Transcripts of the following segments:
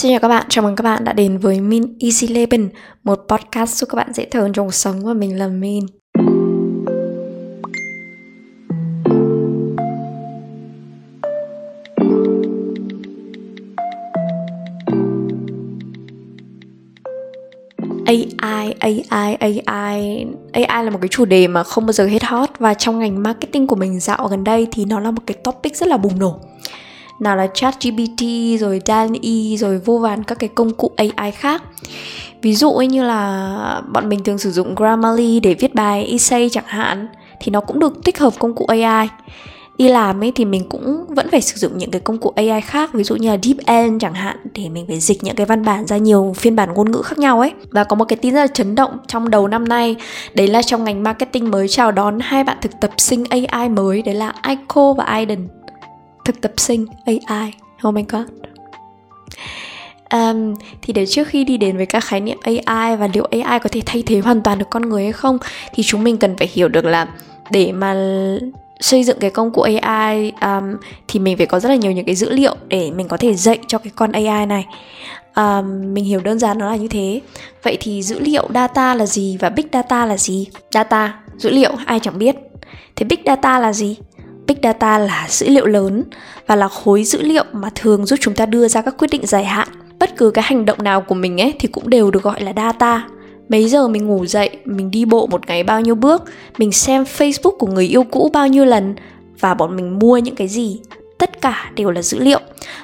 Xin chào các bạn, chào mừng các bạn đã đến với Min Easy Leben, một podcast giúp các bạn dễ thở trong cuộc sống và mình là Min. AI, AI, AI AI là một cái chủ đề mà không bao giờ hết hot Và trong ngành marketing của mình dạo gần đây thì nó là một cái topic rất là bùng nổ nào là ChatGPT, rồi DALL-E rồi vô vàn các cái công cụ AI khác. Ví dụ như là bọn mình thường sử dụng Grammarly để viết bài, essay chẳng hạn, thì nó cũng được tích hợp công cụ AI đi làm ấy thì mình cũng vẫn phải sử dụng những cái công cụ AI khác, ví dụ như là DeepL chẳng hạn, để mình phải dịch những cái văn bản ra nhiều phiên bản ngôn ngữ khác nhau ấy. Và có một cái tin rất là chấn động trong đầu năm nay, đấy là trong ngành marketing mới chào đón hai bạn thực tập sinh AI mới, đấy là Aiko và Aiden thực tập sinh AI oh my god. Um, thì để trước khi đi đến với các khái niệm AI và liệu AI có thể thay thế hoàn toàn được con người hay không thì chúng mình cần phải hiểu được là để mà xây dựng cái công cụ AI um, thì mình phải có rất là nhiều những cái dữ liệu để mình có thể dạy cho cái con AI này. Um, mình hiểu đơn giản nó là như thế. Vậy thì dữ liệu data là gì và big data là gì? Data dữ liệu ai chẳng biết. Thế big data là gì? Big Data là dữ liệu lớn và là khối dữ liệu mà thường giúp chúng ta đưa ra các quyết định dài hạn. Bất cứ cái hành động nào của mình ấy thì cũng đều được gọi là data. Mấy giờ mình ngủ dậy, mình đi bộ một ngày bao nhiêu bước, mình xem Facebook của người yêu cũ bao nhiêu lần và bọn mình mua những cái gì tất cả đều là dữ liệu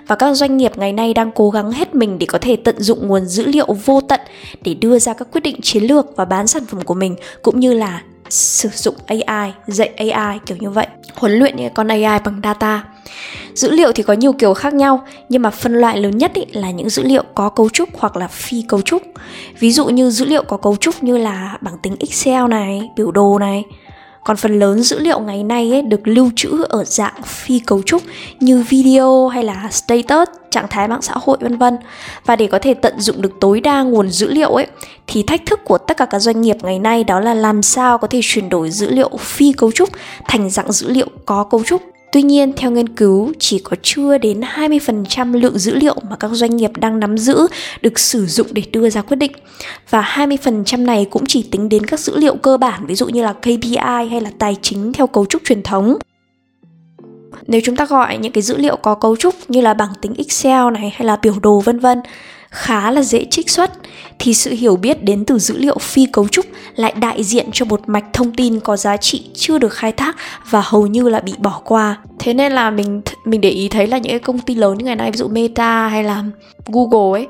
và các doanh nghiệp ngày nay đang cố gắng hết mình để có thể tận dụng nguồn dữ liệu vô tận để đưa ra các quyết định chiến lược và bán sản phẩm của mình cũng như là sử dụng AI, dạy AI kiểu như vậy, huấn luyện những con AI bằng data. Dữ liệu thì có nhiều kiểu khác nhau, nhưng mà phân loại lớn nhất ý là những dữ liệu có cấu trúc hoặc là phi cấu trúc. Ví dụ như dữ liệu có cấu trúc như là bảng tính Excel này, biểu đồ này, còn phần lớn dữ liệu ngày nay ấy, được lưu trữ ở dạng phi cấu trúc như video hay là status trạng thái mạng xã hội vân vân. Và để có thể tận dụng được tối đa nguồn dữ liệu ấy thì thách thức của tất cả các doanh nghiệp ngày nay đó là làm sao có thể chuyển đổi dữ liệu phi cấu trúc thành dạng dữ liệu có cấu trúc. Tuy nhiên, theo nghiên cứu, chỉ có chưa đến 20% lượng dữ liệu mà các doanh nghiệp đang nắm giữ được sử dụng để đưa ra quyết định. Và 20% này cũng chỉ tính đến các dữ liệu cơ bản, ví dụ như là KPI hay là tài chính theo cấu trúc truyền thống. Nếu chúng ta gọi những cái dữ liệu có cấu trúc như là bảng tính Excel này hay là biểu đồ vân vân khá là dễ trích xuất, thì sự hiểu biết đến từ dữ liệu phi cấu trúc lại đại diện cho một mạch thông tin có giá trị chưa được khai thác và hầu như là bị bỏ qua. Thế nên là mình mình để ý thấy là những cái công ty lớn như ngày nay, ví dụ Meta hay là Google ấy,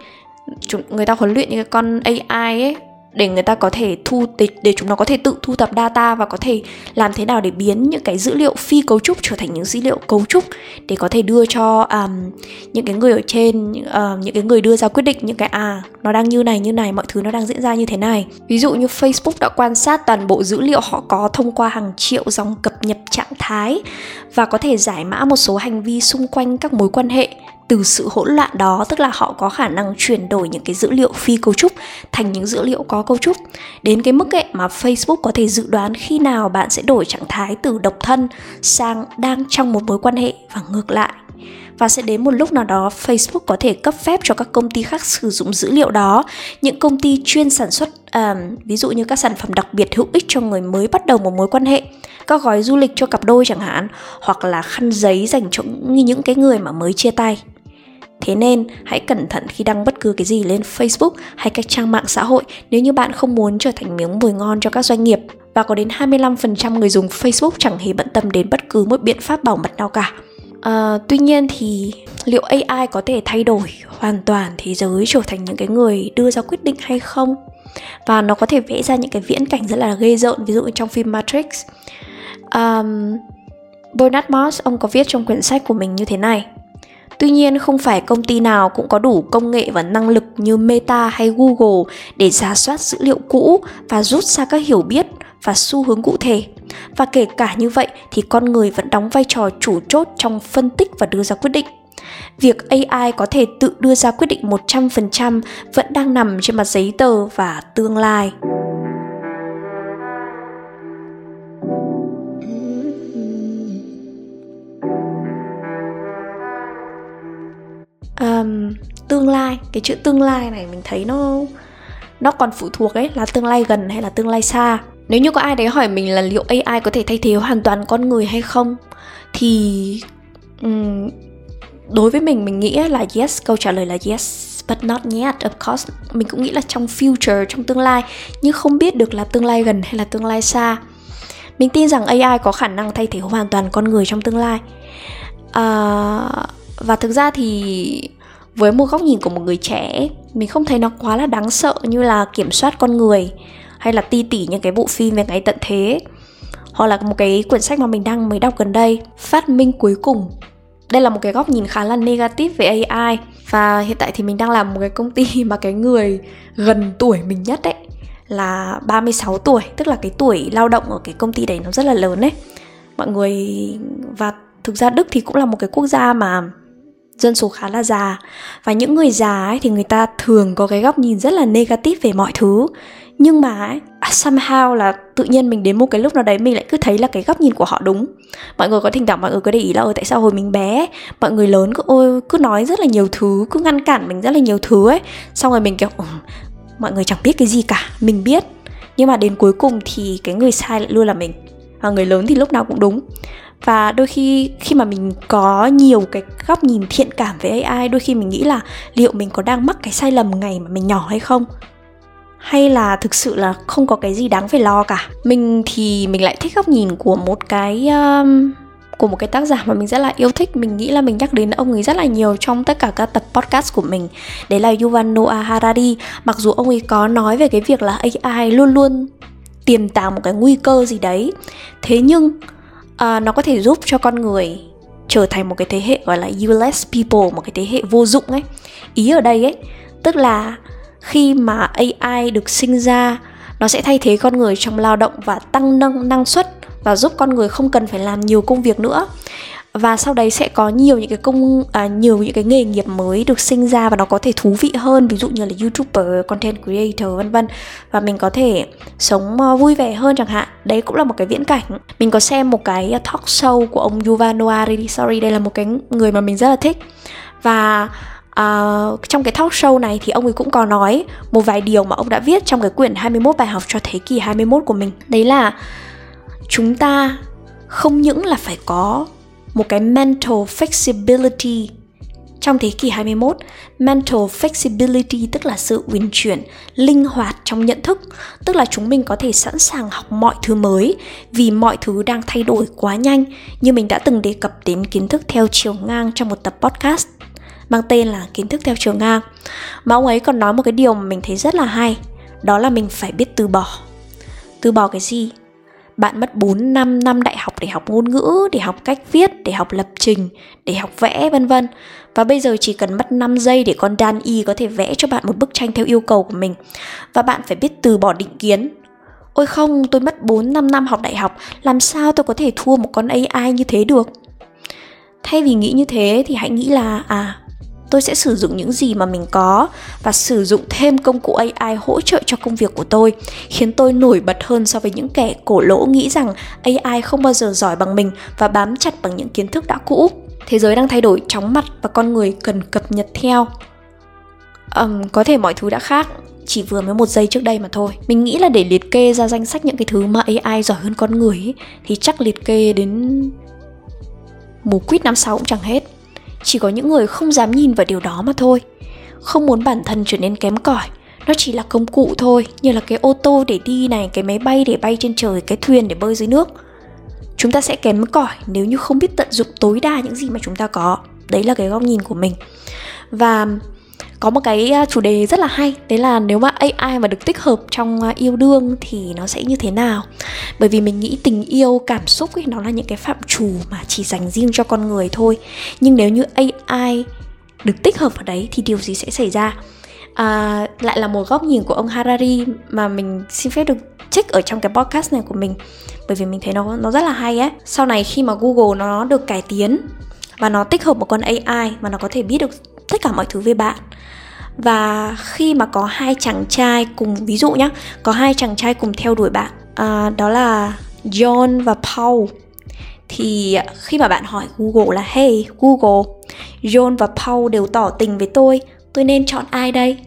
chúng, người ta huấn luyện những cái con AI ấy để người ta có thể thu tịch để chúng nó có thể tự thu thập data và có thể làm thế nào để biến những cái dữ liệu phi cấu trúc trở thành những dữ liệu cấu trúc để có thể đưa cho um, những cái người ở trên uh, những cái người đưa ra quyết định những cái à nó đang như này như này mọi thứ nó đang diễn ra như thế này. Ví dụ như Facebook đã quan sát toàn bộ dữ liệu họ có thông qua hàng triệu dòng cập nhật trạng thái và có thể giải mã một số hành vi xung quanh các mối quan hệ từ sự hỗn loạn đó tức là họ có khả năng chuyển đổi những cái dữ liệu phi cấu trúc thành những dữ liệu có cấu trúc. Đến cái mức ấy mà Facebook có thể dự đoán khi nào bạn sẽ đổi trạng thái từ độc thân sang đang trong một mối quan hệ và ngược lại. Và sẽ đến một lúc nào đó Facebook có thể cấp phép cho các công ty khác sử dụng dữ liệu đó. Những công ty chuyên sản xuất um, ví dụ như các sản phẩm đặc biệt hữu ích cho người mới bắt đầu một mối quan hệ các gói du lịch cho cặp đôi chẳng hạn hoặc là khăn giấy dành cho những cái người mà mới chia tay. Thế nên hãy cẩn thận khi đăng bất cứ cái gì lên Facebook hay các trang mạng xã hội nếu như bạn không muốn trở thành miếng mồi ngon cho các doanh nghiệp. Và có đến 25% người dùng Facebook chẳng hề bận tâm đến bất cứ một biện pháp bảo mật nào cả. À, tuy nhiên thì liệu AI có thể thay đổi hoàn toàn thế giới trở thành những cái người đưa ra quyết định hay không? Và nó có thể vẽ ra những cái viễn cảnh rất là ghê rợn ví dụ trong phim Matrix. Um, Bernard Moss ông có viết trong quyển sách của mình như thế này Tuy nhiên, không phải công ty nào cũng có đủ công nghệ và năng lực như Meta hay Google để giả soát dữ liệu cũ và rút ra các hiểu biết và xu hướng cụ thể. Và kể cả như vậy thì con người vẫn đóng vai trò chủ chốt trong phân tích và đưa ra quyết định. Việc AI có thể tự đưa ra quyết định 100% vẫn đang nằm trên mặt giấy tờ và tương lai. Um, tương lai. Cái chữ tương lai này mình thấy nó nó còn phụ thuộc ấy là tương lai gần hay là tương lai xa. Nếu như có ai đấy hỏi mình là liệu AI có thể thay thế hoàn toàn con người hay không thì um, đối với mình mình nghĩ là yes. Câu trả lời là yes but not yet of course. Mình cũng nghĩ là trong future trong tương lai nhưng không biết được là tương lai gần hay là tương lai xa. Mình tin rằng AI có khả năng thay thế hoàn toàn con người trong tương lai. À, và thực ra thì với một góc nhìn của một người trẻ, mình không thấy nó quá là đáng sợ như là kiểm soát con người hay là ti tỉ những cái bộ phim về ngày tận thế. Hoặc là một cái quyển sách mà mình đang mới đọc gần đây, phát minh cuối cùng. Đây là một cái góc nhìn khá là negative về AI và hiện tại thì mình đang làm một cái công ty mà cái người gần tuổi mình nhất ấy là 36 tuổi, tức là cái tuổi lao động ở cái công ty đấy nó rất là lớn đấy mọi người, và thực ra Đức thì cũng là một cái quốc gia mà dân số khá là già. Và những người già ấy thì người ta thường có cái góc nhìn rất là negative về mọi thứ. Nhưng mà ấy, à, somehow là tự nhiên mình đến một cái lúc nào đấy mình lại cứ thấy là cái góc nhìn của họ đúng. Mọi người có thỉnh thoảng mọi người có để ý là ôi tại sao hồi mình bé mọi người lớn cứ ôi cứ nói rất là nhiều thứ cứ ngăn cản mình rất là nhiều thứ ấy. Xong rồi mình kiểu mọi người chẳng biết cái gì cả mình biết. Nhưng mà đến cuối cùng thì cái người sai lại luôn là mình và người lớn thì lúc nào cũng đúng. Và đôi khi khi mà mình có nhiều cái góc nhìn thiện cảm với AI đôi khi mình nghĩ là liệu mình có đang mắc cái sai lầm ngày mà mình nhỏ hay không? Hay là thực sự là không có cái gì đáng phải lo cả? Mình thì mình lại thích góc nhìn của một cái um, của một cái tác giả mà mình rất là yêu thích. Mình nghĩ là mình nhắc đến ông ấy rất là nhiều trong tất cả các tập podcast của mình. Đấy là Yuval Noah Harari. Mặc dù ông ấy có nói về cái việc là AI luôn luôn tiềm tàng một cái nguy cơ gì đấy. Thế nhưng uh, nó có thể giúp cho con người trở thành một cái thế hệ gọi là useless people một cái thế hệ vô dụng ấy. Ý ở đây ấy tức là khi mà AI được sinh ra nó sẽ thay thế con người trong lao động và tăng nâng năng suất và giúp con người không cần phải làm nhiều công việc nữa và sau đấy sẽ có nhiều những cái công à, nhiều những cái nghề nghiệp mới được sinh ra và nó có thể thú vị hơn ví dụ như là youtuber content creator vân vân. Và mình có thể sống ờ, vui vẻ hơn chẳng hạn. Đấy cũng là một cái viễn cảnh. Mình có xem một cái ờ, talk show của ông Yuval Noah Harari sorry đây là một cái người mà mình rất là thích. Và Uh, trong cái talk show này thì ông ấy cũng có nói một vài điều mà ông đã viết trong cái quyển 21 bài học cho thế kỷ 21 của mình. Đấy là chúng ta không những là phải có một cái mental flexibility trong thế kỷ 21, mental flexibility tức là sự uyển chuyển, linh hoạt trong nhận thức, tức là chúng mình có thể sẵn sàng học mọi thứ mới vì mọi thứ đang thay đổi quá nhanh như mình đã từng đề cập đến kiến thức theo chiều ngang trong một tập podcast mang tên là kiến thức theo chiều ngang. Mà ông ấy còn nói một cái điều mà mình thấy rất là hay, đó là mình phải biết từ bỏ. Từ bỏ cái gì? Bạn mất 4 năm năm đại học để học ngôn ngữ, để học cách viết, để học lập trình, để học vẽ vân vân. Và bây giờ chỉ cần mất 5 giây để con Dan Y có thể vẽ cho bạn một bức tranh theo yêu cầu của mình. Và bạn phải biết từ bỏ định kiến. Ôi không, tôi mất 4 5 năm học đại học, làm sao tôi có thể thua một con AI như thế được? Thay vì nghĩ như thế thì hãy nghĩ là à, tôi sẽ sử dụng những gì mà mình có và sử dụng thêm công cụ AI hỗ trợ cho công việc của tôi, khiến tôi nổi bật hơn so với những kẻ cổ lỗ nghĩ rằng AI không bao giờ giỏi bằng mình và bám chặt bằng những kiến thức đã cũ. Thế giới đang thay đổi chóng mặt và con người cần cập nhật theo. Um, có thể mọi thứ đã khác, chỉ vừa mới một giây trước đây mà thôi Mình nghĩ là để liệt kê ra danh sách những cái thứ mà AI giỏi hơn con người ấy, Thì chắc liệt kê đến mùa quýt năm sau cũng chẳng hết chỉ có những người không dám nhìn vào điều đó mà thôi. Không muốn bản thân trở nên kém cỏi, nó chỉ là công cụ thôi, như là cái ô tô để đi này, cái máy bay để bay trên trời, cái thuyền để bơi dưới nước. Chúng ta sẽ kém cỏi nếu như không biết tận dụng tối đa những gì mà chúng ta có. Đấy là cái góc nhìn của mình. Và có một cái à, chủ đề rất là hay đấy là nếu mà AI mà được tích hợp trong à, yêu đương thì nó sẽ như thế nào? Bởi vì mình nghĩ tình yêu cảm xúc ấy nó là những cái phạm trù mà chỉ dành riêng cho con người thôi. Nhưng nếu như AI được tích hợp vào đấy thì điều gì sẽ xảy ra? À, lại là một góc nhìn của ông Harari mà mình xin phép được trích ở trong cái podcast này của mình. Bởi vì mình thấy nó nó rất là hay ấy sau này khi mà Google nó được cải tiến và nó tích hợp một con AI mà nó có thể biết được tất cả mọi thứ về bạn. Và khi mà có hai chàng trai cùng ví dụ nhé có hai chàng trai cùng theo đuổi bạn à, đó là John và Paul thì khi mà bạn hỏi Google là Hey Google John và Paul đều tỏ tình với tôi tôi nên chọn ai đây?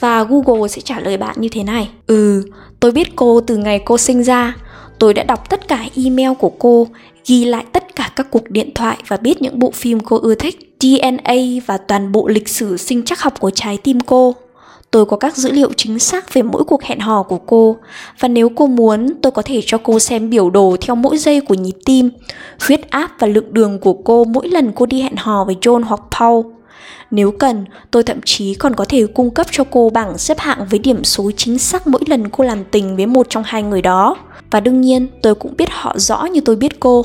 Và Google sẽ trả lời bạn như thế này. Ừ, tôi biết cô từ ngày cô sinh ra. Tôi đã đọc tất cả email của cô, ghi lại tất cả các cuộc điện thoại và biết những bộ phim cô ưa thích, DNA và toàn bộ lịch sử sinh chắc học của trái tim cô. Tôi có các dữ liệu chính xác về mỗi cuộc hẹn hò của cô và nếu cô muốn, tôi có thể cho cô xem biểu đồ theo mỗi giây của nhịp tim, huyết áp và lượng đường của cô mỗi lần cô đi hẹn hò với John hoặc Paul. Nếu cần, tôi thậm chí còn có thể cung cấp cho cô bảng xếp hạng với điểm số chính xác mỗi lần cô làm tình với một trong hai người đó. Và đương nhiên, tôi cũng biết họ rõ như tôi biết cô.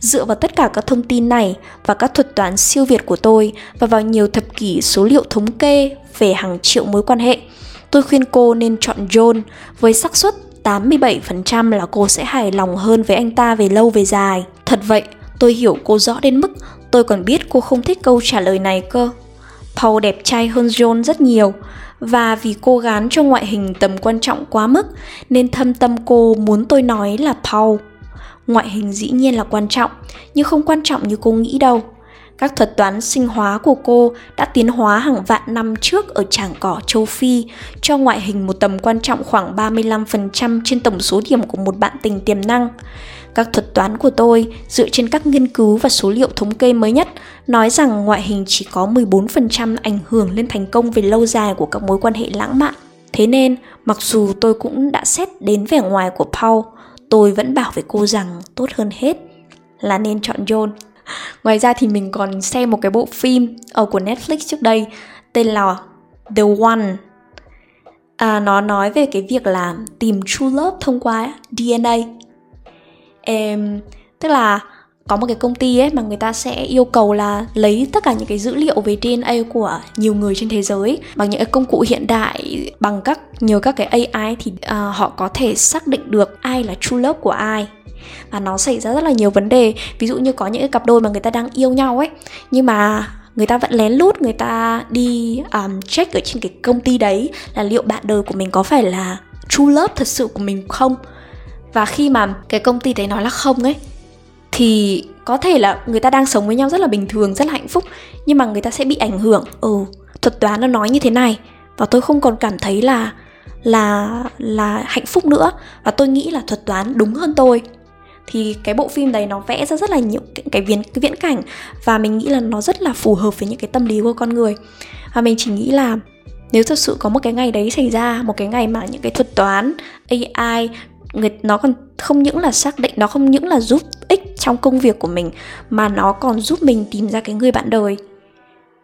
Dựa vào tất cả các thông tin này và các thuật toán siêu việt của tôi và vào nhiều thập kỷ số liệu thống kê về hàng triệu mối quan hệ, tôi khuyên cô nên chọn John với xác suất 87% là cô sẽ hài lòng hơn với anh ta về lâu về dài. Thật vậy, tôi hiểu cô rõ đến mức tôi còn biết cô không thích câu trả lời này cơ. Paul đẹp trai hơn John rất nhiều và vì cô gán cho ngoại hình tầm quan trọng quá mức nên thâm tâm cô muốn tôi nói là Paul. Ngoại hình dĩ nhiên là quan trọng, nhưng không quan trọng như cô nghĩ đâu. Các thuật toán sinh hóa của cô đã tiến hóa hàng vạn năm trước ở tràng cỏ châu Phi cho ngoại hình một tầm quan trọng khoảng 35% trên tổng số điểm của một bạn tình tiềm năng. Các thuật toán của tôi dựa trên các nghiên cứu và số liệu thống kê mới nhất nói rằng ngoại hình chỉ có 14% ảnh hưởng lên thành công về lâu dài của các mối quan hệ lãng mạn. Thế nên, mặc dù tôi cũng đã xét đến vẻ ngoài của Paul, tôi vẫn bảo với cô rằng tốt hơn hết là nên chọn John. Ngoài ra thì mình còn xem một cái bộ phim ở của Netflix trước đây tên là The One. À, nó nói về cái việc là tìm true love thông qua DNA em tức là có một cái công ty ấy mà người ta sẽ yêu cầu là lấy tất cả những cái dữ liệu về DNA của nhiều người trên thế giới bằng những cái công cụ hiện đại bằng các nhiều các cái AI thì uh, họ có thể xác định được ai là true love của ai. Và nó xảy ra rất là nhiều vấn đề. Ví dụ như có những cái cặp đôi mà người ta đang yêu nhau ấy nhưng mà người ta vẫn lén lút người ta đi um, check ở trên cái công ty đấy là liệu bạn đời của mình có phải là true love thật sự của mình không. Và khi mà cái công ty đấy nói là không ấy thì có thể là người ta đang sống với nhau rất là bình thường, rất là hạnh phúc, nhưng mà người ta sẽ bị ảnh hưởng. Ừ thuật toán nó nói như thế này, và tôi không còn cảm thấy là là là hạnh phúc nữa, và tôi nghĩ là thuật toán đúng hơn tôi. Thì cái bộ phim đấy nó vẽ ra rất là nhiều cái viễn cái viễn cảnh, và mình nghĩ là nó rất là phù hợp với những cái tâm lý của con người. Và mình chỉ nghĩ là nếu thật sự có một cái ngày đấy xảy ra, một cái ngày mà những cái thuật toán AI người, nó còn không những là xác định, nó không những là giúp ích trong công việc của mình mà nó còn giúp mình tìm ra cái người bạn đời.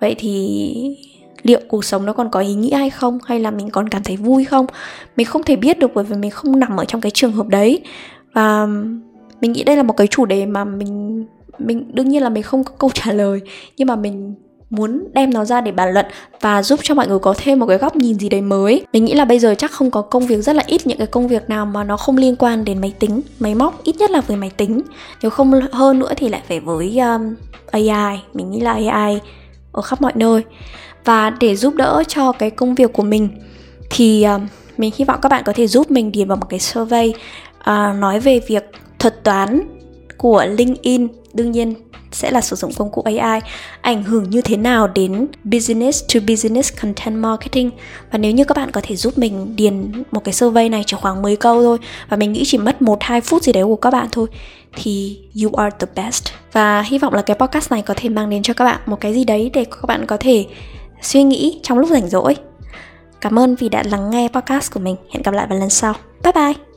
Vậy thì liệu cuộc sống nó còn có ý nghĩa hay không? Hay là mình còn cảm thấy vui không? Mình không thể biết được bởi vì mình không nằm ở trong cái trường hợp đấy. Và mình nghĩ đây là một cái chủ đề mà mình mình, đương nhiên là mình không có câu trả lời, nhưng mà mình muốn đem nó ra để bàn luận và giúp cho mọi người có thêm một cái góc nhìn gì đấy mới. Mình nghĩ là bây giờ chắc không có công việc rất là ít những cái công việc nào mà nó không liên quan đến máy tính. Máy móc ít nhất là với máy tính. Nếu không hơn nữa thì lại phải với um, AI mình nghĩ là AI ở khắp mọi nơi. Và để giúp đỡ cho cái công việc của mình thì um, mình hy vọng các bạn có thể giúp mình điền vào một cái survey uh, nói về việc thuật toán của LinkedIn. Đương nhiên sẽ là sử dụng công cụ AI ảnh hưởng như thế nào đến business to business content marketing? Và nếu như các bạn có thể giúp mình điền một cái survey này chỉ khoảng 10 câu thôi và mình nghĩ chỉ mất 1 2 phút gì đấy của các bạn thôi thì you are the best. Và hy vọng là cái podcast này có thể mang đến cho các bạn một cái gì đấy để các bạn có thể suy nghĩ trong lúc rảnh rỗi. Cảm ơn vì đã lắng nghe podcast của mình. Hẹn gặp lại vào lần sau. Bye bye!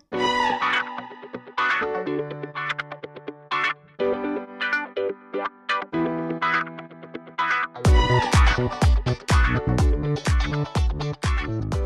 Thank you.